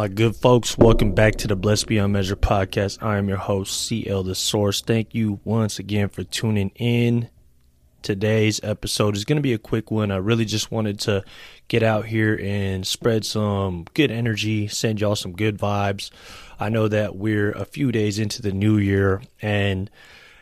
My good folks, welcome back to the Blessed Beyond Measure podcast. I am your host, CL The Source. Thank you once again for tuning in. Today's episode is going to be a quick one. I really just wanted to get out here and spread some good energy, send y'all some good vibes. I know that we're a few days into the new year, and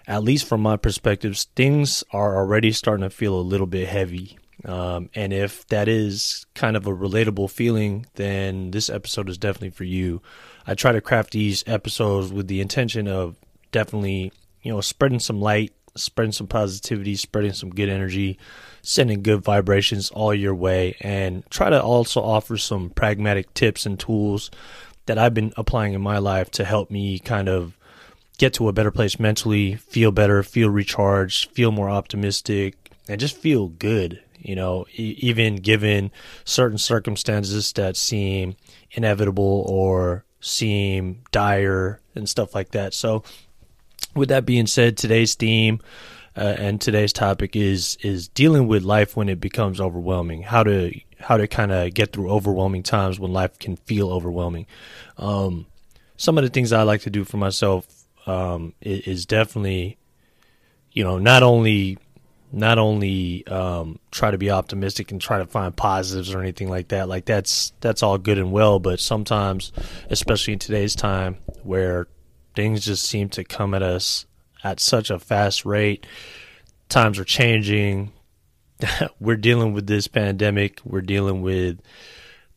at least from my perspectives, things are already starting to feel a little bit heavy. Um, and if that is kind of a relatable feeling, then this episode is definitely for you. I try to craft these episodes with the intention of definitely, you know, spreading some light, spreading some positivity, spreading some good energy, sending good vibrations all your way, and try to also offer some pragmatic tips and tools that I've been applying in my life to help me kind of get to a better place mentally, feel better, feel recharged, feel more optimistic, and just feel good you know, e- even given certain circumstances that seem inevitable or seem dire and stuff like that. So, with that being said, today's theme uh, and today's topic is is dealing with life when it becomes overwhelming. How to how to kind of get through overwhelming times when life can feel overwhelming. Um, some of the things I like to do for myself um, is, is definitely, you know, not only not only um, try to be optimistic and try to find positives or anything like that. Like that's that's all good and well, but sometimes, especially in today's time, where things just seem to come at us at such a fast rate, times are changing. we're dealing with this pandemic. We're dealing with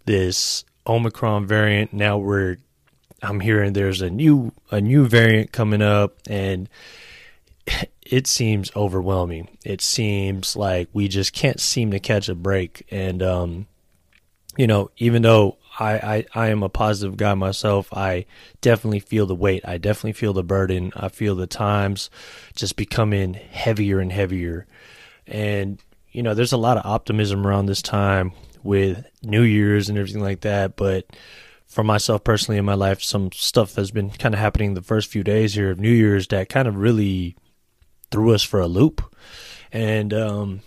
this Omicron variant. Now we're I'm hearing there's a new a new variant coming up and it seems overwhelming. It seems like we just can't seem to catch a break. And, um, you know, even though I, I, I am a positive guy myself, I definitely feel the weight. I definitely feel the burden. I feel the times just becoming heavier and heavier. And, you know, there's a lot of optimism around this time with New Year's and everything like that. But for myself personally in my life, some stuff has been kind of happening the first few days here of New Year's that kind of really threw us for a loop. And um,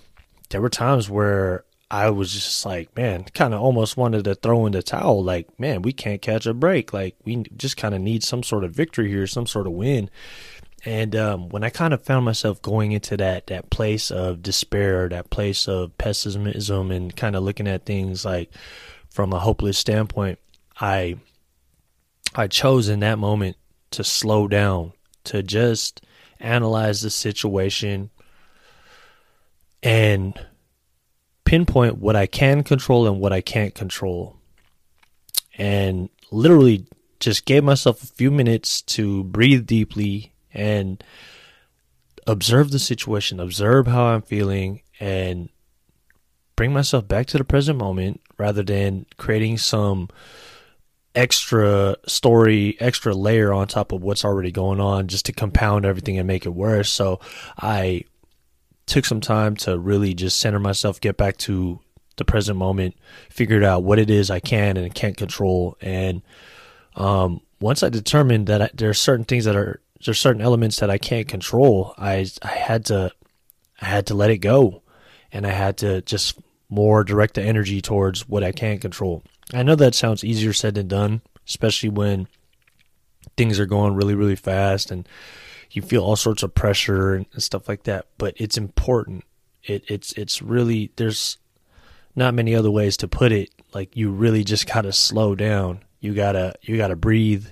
there were times where I was just like, man, kind of almost wanted to throw in the towel. Like, man, we can't catch a break. Like, we just kind of need some sort of victory here, some sort of win. And um, when I kind of found myself going into that that place of despair, that place of pessimism, and kind of looking at things like from a hopeless standpoint, I I chose in that moment to slow down, to just analyze the situation, and pinpoint what I can control and what I can't control. And literally just gave myself a few minutes to breathe deeply and observe the situation, observe how I'm feeling, and bring myself back to the present moment rather than creating some extra story, extra layer on top of what's already going on just to compound everything and make it worse. So I took some time to really just center myself, get back to the present moment, figured out what it is I can and can't control. And um, once I determined that I, there are certain things that are there's certain elements that I can't control, I I had to I had to let it go, and I had to just more direct the energy towards what I can control. I know that sounds easier said than done, especially when things are going really, really fast and you feel all sorts of pressure and stuff like that. But it's important. It, it's it's really there's not many other ways to put it. Like you really just gotta slow down. You gotta you gotta breathe.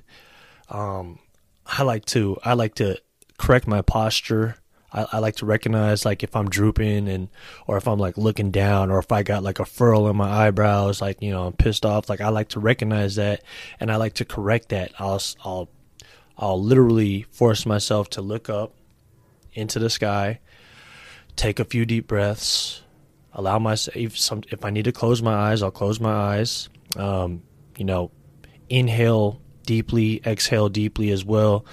Um, I like to I like to correct my posture I, I like to recognize like if I'm drooping and or if I'm like looking down or if I got like a furrow in my eyebrows, like you know I'm pissed off. Like I like to recognize that and I like to correct that. I'll I'll I'll literally force myself to look up into the sky, take a few deep breaths, allow myself if some if I need to close my eyes, I'll close my eyes. Um, you know, inhale deeply, exhale deeply as well,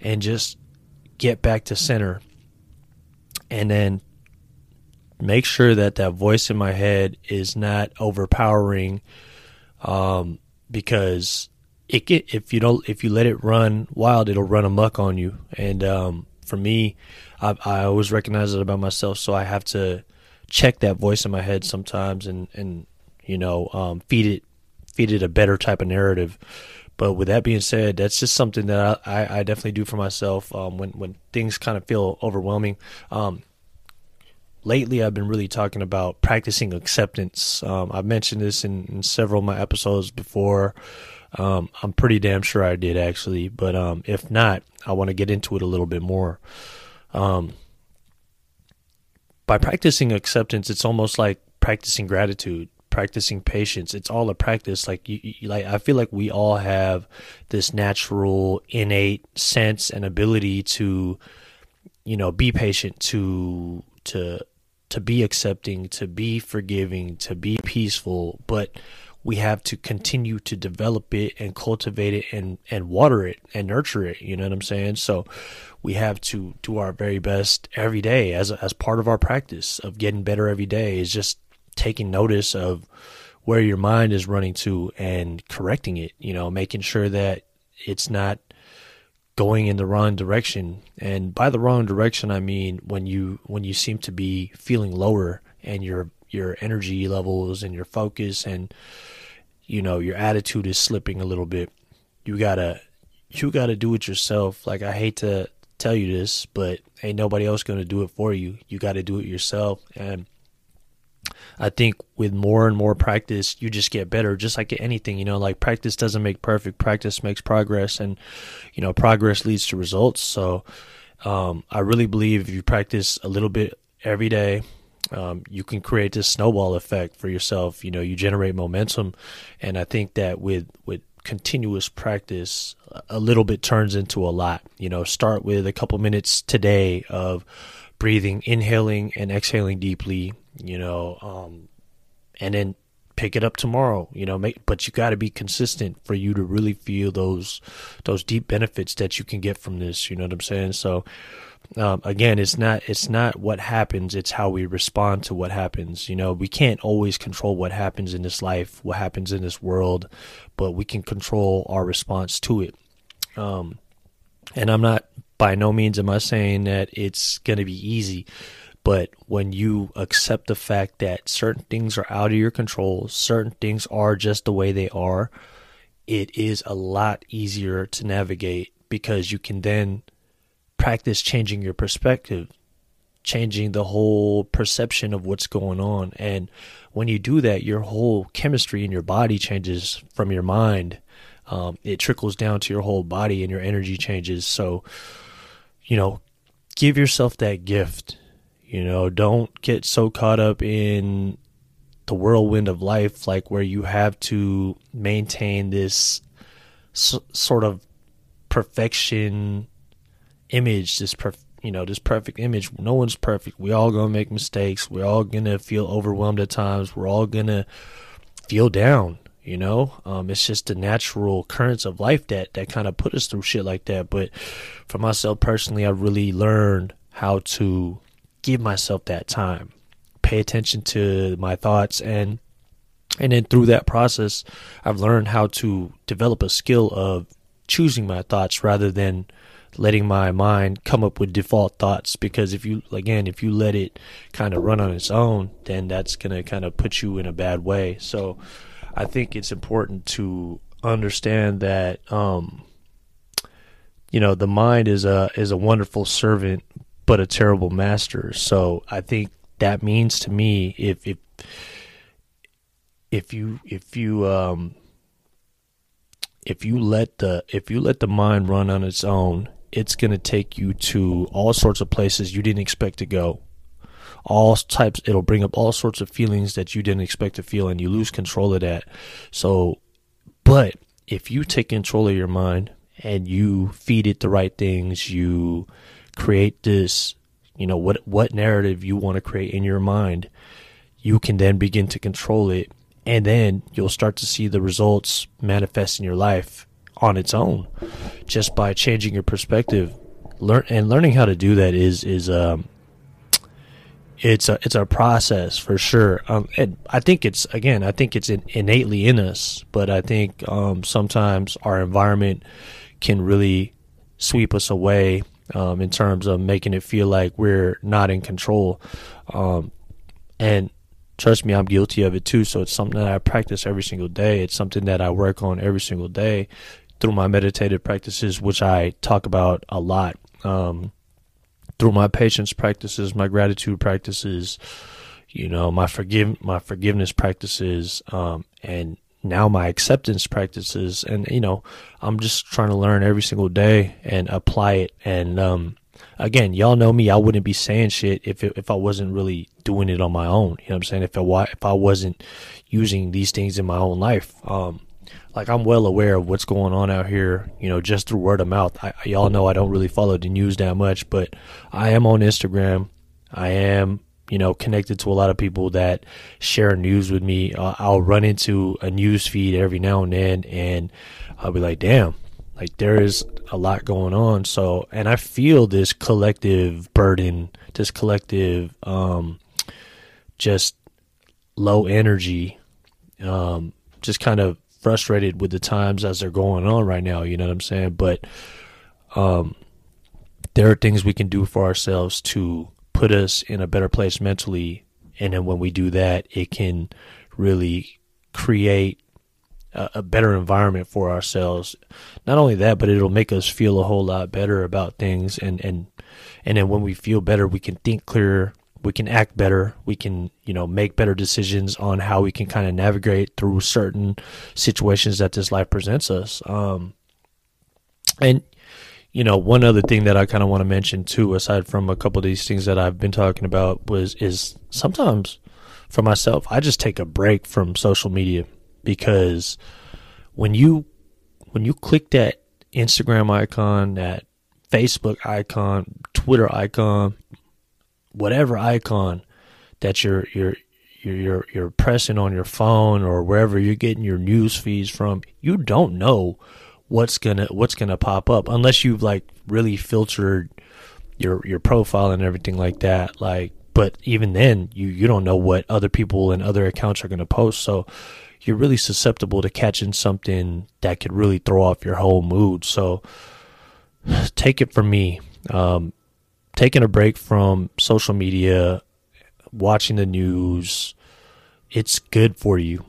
and just get back to center and then make sure that that voice in my head is not overpowering um, because it get, if you don't if you let it run wild it'll run amuck on you and um, for me I, I always recognize it about myself so I have to check that voice in my head sometimes and and you know um, feed it feed it a better type of narrative. But with that being said, that's just something that I, I definitely do for myself um, when when things kind of feel overwhelming. Um, lately, I've been really talking about practicing acceptance. Um, I've mentioned this in, in, several of my episodes before. Um, I'm pretty damn sure I did actually, but um, if not, I want to get into it a little bit more. Um, by practicing acceptance, it's almost like practicing gratitude practicing patience. It's all a practice. Like you, you, like i feel like we all have this natural innate sense and ability to you know be patient to to to be accepting to be forgiving to be peaceful. But we have to continue to develop it and cultivate it and and water it and nurture it. You know what i'm saying? So we have to do our very best every day as as part of our practice of getting better every day. Is just taking notice of where your mind is running to and correcting it, you know, making sure that it's not going in the wrong direction. And by the wrong direction, I mean when you when you seem to be feeling lower and your your energy levels and your focus and you know your attitude is slipping a little bit. You gotta you gotta do it yourself. Like I hate to tell you this, but ain't nobody else gonna do it for you. You gotta do it yourself and I think with more and more practice, you just get better, just like anything, you know, like practice doesn't make perfect, practice makes progress, and, you know, progress leads to results. So, um, I really believe if you practice a little bit every day, um, you can create this snowball effect for yourself. You know, you generate momentum, and I think that with with continuous practice, a little bit turns into a lot. You know, start with a couple minutes today of breathing, inhaling and exhaling deeply, you know, um, and then pick it up tomorrow, you know, make, but you got to be consistent for you to really feel those, those deep benefits that you can get from this. You know what I'm saying? So, um, again, it's not, it's not what happens. It's how we respond to what happens. You know, we can't always control what happens in this life, what happens in this world, but we can control our response to it. Um, and I'm not by no means am I saying that it's going to be easy. But when you accept the fact that certain things are out of your control, certain things are just the way they are, it is a lot easier to navigate because you can then practice changing your perspective, changing the whole perception of what's going on. And when you do that, your whole chemistry in your body changes from your mind. Um, it trickles down to your whole body and your energy changes. So, you know, give yourself that gift. You know, don't get so caught up in the whirlwind of life, like where you have to maintain this s- sort of perfection image, this perf- you know, this perfect image. No one's perfect. We all gonna make mistakes. We're all gonna feel overwhelmed at times. We're all gonna feel down you know um, it's just the natural currents of life that that kind of put us through shit like that but for myself personally i really learned how to give myself that time pay attention to my thoughts and and then through that process i've learned how to develop a skill of choosing my thoughts rather than letting my mind come up with default thoughts because if you again if you let it kind of run on its own then that's going to kind of put you in a bad way so I think it's important to understand that um, you know the mind is a is a wonderful servant but a terrible master. So I think that means to me if if if you if you um if you let the if you let the mind run on its own, it's going to take you to all sorts of places you didn't expect to go. All types it'll bring up all sorts of feelings that you didn't expect to feel and you lose control of that. So but if you take control of your mind and you feed it the right things you create this you know what what narrative you want to create in your mind you can then begin to control it. And then you'll start to see the results manifest in your life on its own just by changing your perspective learn and learning how to do that is is um it's a it's a process for sure. Um, and I think it's again, I think it's in, innately in us, but I think um, sometimes our environment can really sweep us away um, in terms of making it feel like we're not in control. Um, and trust me, I'm guilty of it too. So it's something that I practice every single day. It's something that I work on every single day through my meditative practices, which I talk about a lot. Um, through my patience practices, my gratitude practices, you know, my forgive my forgiveness practices, um, and now my acceptance practices, and you know, I'm just trying to learn every single day and apply it. And um, again, y'all know me. I wouldn't be saying shit if it, if I wasn't really doing it on my own. You know what I'm saying? If I if I wasn't using these things in my own life, um, like I'm well aware of what's going on out here. You know, just through word of mouth. I, y'all know I don't really follow the news that much, but I am on Instagram. I am you know connected to a lot of people that share news with me. Uh, I'll run into a news feed every now and then, and I'll be like, damn like there is a lot going on. So, and I feel this collective burden, this collective, um, just low energy, um, just kind of frustrated with the times as they're going on right now. You know what I'm saying? But, um, there are things we can do for ourselves to put us in a better place mentally. And then when we do that, it can really create a, better environment for ourselves. Not only that, but it'll make us feel a whole lot better about things. And, and, and then when we feel better, we can think clearer. We can act better. We can, you know, make better decisions on how we can kind of navigate through certain situations that this life presents us. Um, and, you know, one other thing that I kind of want to mention too, aside from a couple of these things that I've been talking about, was is sometimes for myself, I just take a break from social media because when you when you click that Instagram icon, that Facebook icon, Twitter icon, whatever icon that you're you're you're you're pressing on your phone or wherever you're getting your news feeds from, you don't know what's gonna what's gonna pop up unless you've like really filtered your your profile and everything like that. Like, but even then, you you don't know what other people and other accounts are gonna post. So you're really susceptible to catching something that could really throw off your whole mood. So take it from me. Um, taking a break from social media, watching the news, it's good for you.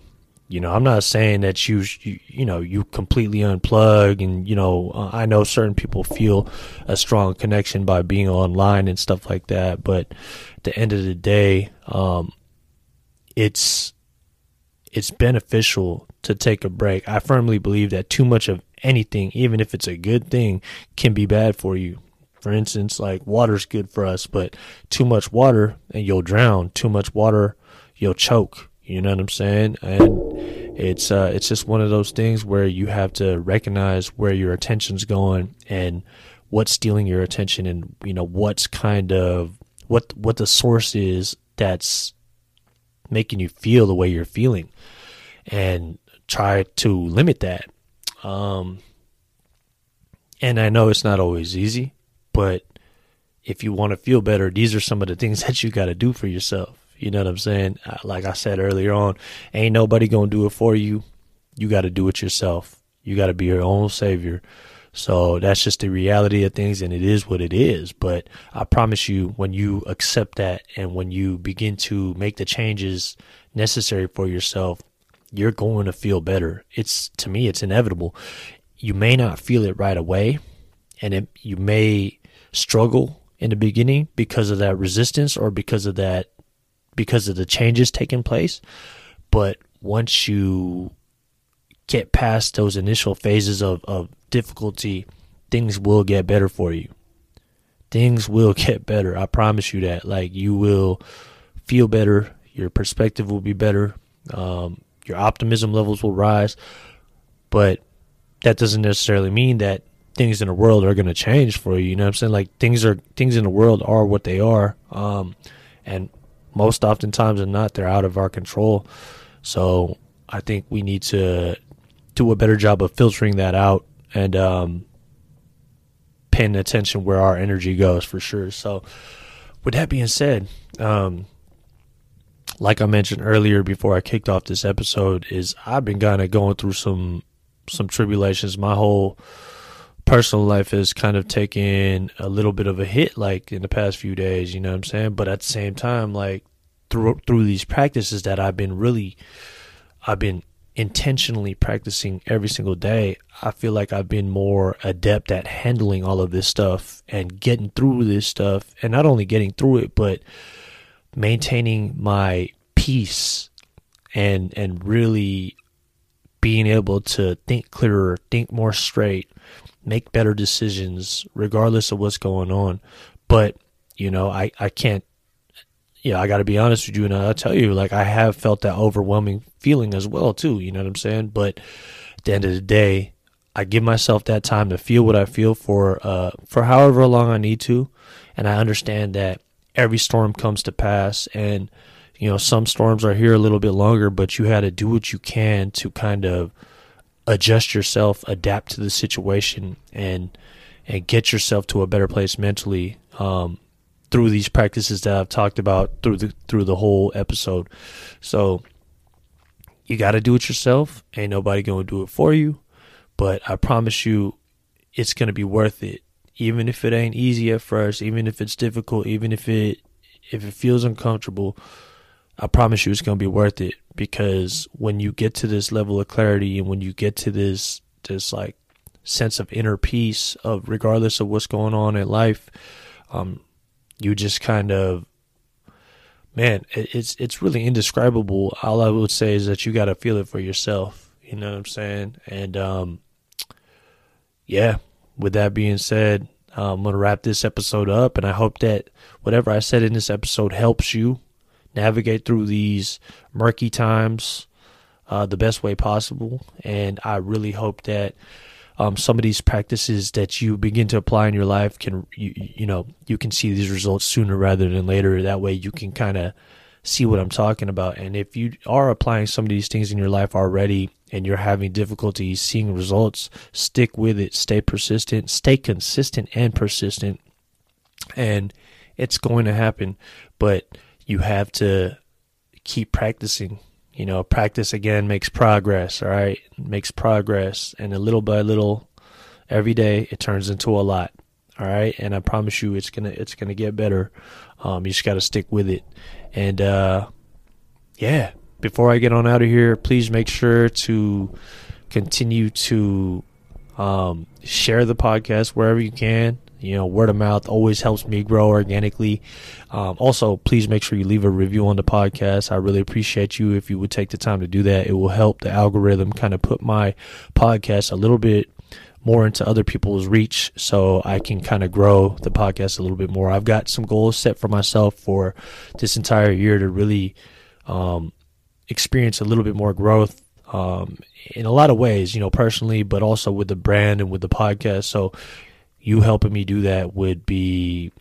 You know, I'm not saying that you, you, you know, you completely unplug and, you know, uh, I know certain people feel a strong connection by being online and stuff like that. But at the end of the day, um, it's, it's beneficial to take a break. I firmly believe that too much of anything, even if it's a good thing, can be bad for you. For instance, like water's good for us, but too much water and you'll drown. Too much water, you'll choke. You know what I'm saying? And it's uh, it's just one of those things where you have to recognize where your attention's going and what's stealing your attention, and you know what's kind of what what the source is that's making you feel the way you're feeling and try to limit that. Um, and I know it's not always easy, but if you want to feel better, these are some of the things that you got to do for yourself. You know what I'm saying? Uh, like I said earlier on, ain't nobody going to do it for you. You got to do it yourself. You got to be your own savior. So that's just the reality of things, and it is what it is. But I promise you, when you accept that and when you begin to make the changes necessary for yourself, you're going to feel better. It's to me, it's inevitable. You may not feel it right away, and it, you may struggle in the beginning because of that resistance or because of that because of the changes taking place. But once you get past those initial phases of, of difficulty, things will get better for you. Things will get better. I promise you that. Like you will feel better. Your perspective will be better. Um, your optimism levels will rise. But that doesn't necessarily mean that things in the world are going to change for you. You know what I'm saying? Like things are things in the world are what they are. Um, and most oftentimes than not, they're out of our control. So I think we need to do a better job of filtering that out and um, paying attention where our energy goes for sure. So, with that being said, um, like I mentioned earlier before I kicked off this episode, is I've been kind of going through some some tribulations. My whole personal life has kind of taken a little bit of a hit, like in the past few days. You know what I'm saying? But at the same time, like through through these practices that I've been really I've been intentionally practicing every single day, I feel like I've been more adept at handling all of this stuff and getting through this stuff and not only getting through it but maintaining my peace and and really being able to think clearer, think more straight, make better decisions regardless of what's going on. But, you know, I I can't yeah, I got to be honest with you, and I'll tell you, like I have felt that overwhelming feeling as well too. You know what I'm saying? But at the end of the day, I give myself that time to feel what I feel for uh for however long I need to, and I understand that every storm comes to pass, and you know some storms are here a little bit longer, but you had to do what you can to kind of adjust yourself, adapt to the situation, and and get yourself to a better place mentally. Um, through these practices that I've talked about through the through the whole episode. So you got to do it yourself. Ain't nobody to do it for you, but I promise you it's to be worth it. Even if it ain't easy at first, even if it's difficult, even if it if it feels uncomfortable, I promise you it's going to be worth it because when you get to this level of clarity and when you get to this this like sense of inner peace of regardless of what's going on in life, um, you just kind of man it's it's really indescribable. All i would say is that you got to feel it for yourself. You know what i'm saying? And um yeah. With that being said i'm gonna wrap this episode up and i hope that whatever i said in this episode helps you navigate through these murky times uh, the best way possible. And i really hope that um, some of these practices that you begin to apply in your life can you, you know you can see these results sooner rather than later. That way you can kind of see what i'm talking about. And if you are applying some of these things in your life already and you're having difficulty seeing results stick with it. Stay persistent. Stay consistent and persistent. And it's going to happen. But you have to keep practicing you know, practice again makes progress, all right? Makes progress. And a little by little, every day, it turns into a lot. All right. And I promise you it's gonna it's gonna get better. Um, you just gotta stick with it. And uh yeah, before I get on out of here, please make sure to continue to um, share the podcast wherever you can. You know, word of mouth always helps me grow organically. Um, also, please make sure you leave a review on the podcast. I really appreciate you if you would take the time to do that. It will help the algorithm kind of put my podcast a little bit more into other people's reach so I can kind of grow the podcast a little bit more. I've got some goals set for myself for this entire year to really um, experience a little bit more growth um, in a lot of ways, you know, personally, but also with the brand and with the podcast. So you helping me do that would be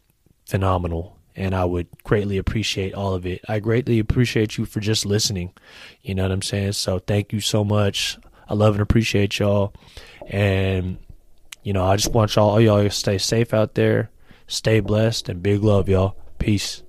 phenomenal and I would greatly appreciate all of it. I greatly appreciate you for just listening. You know what I'm saying? So thank you so much. I love and appreciate y'all. And you know, I just want y'all all y'all to stay safe out there. Stay blessed and big love y'all. Peace.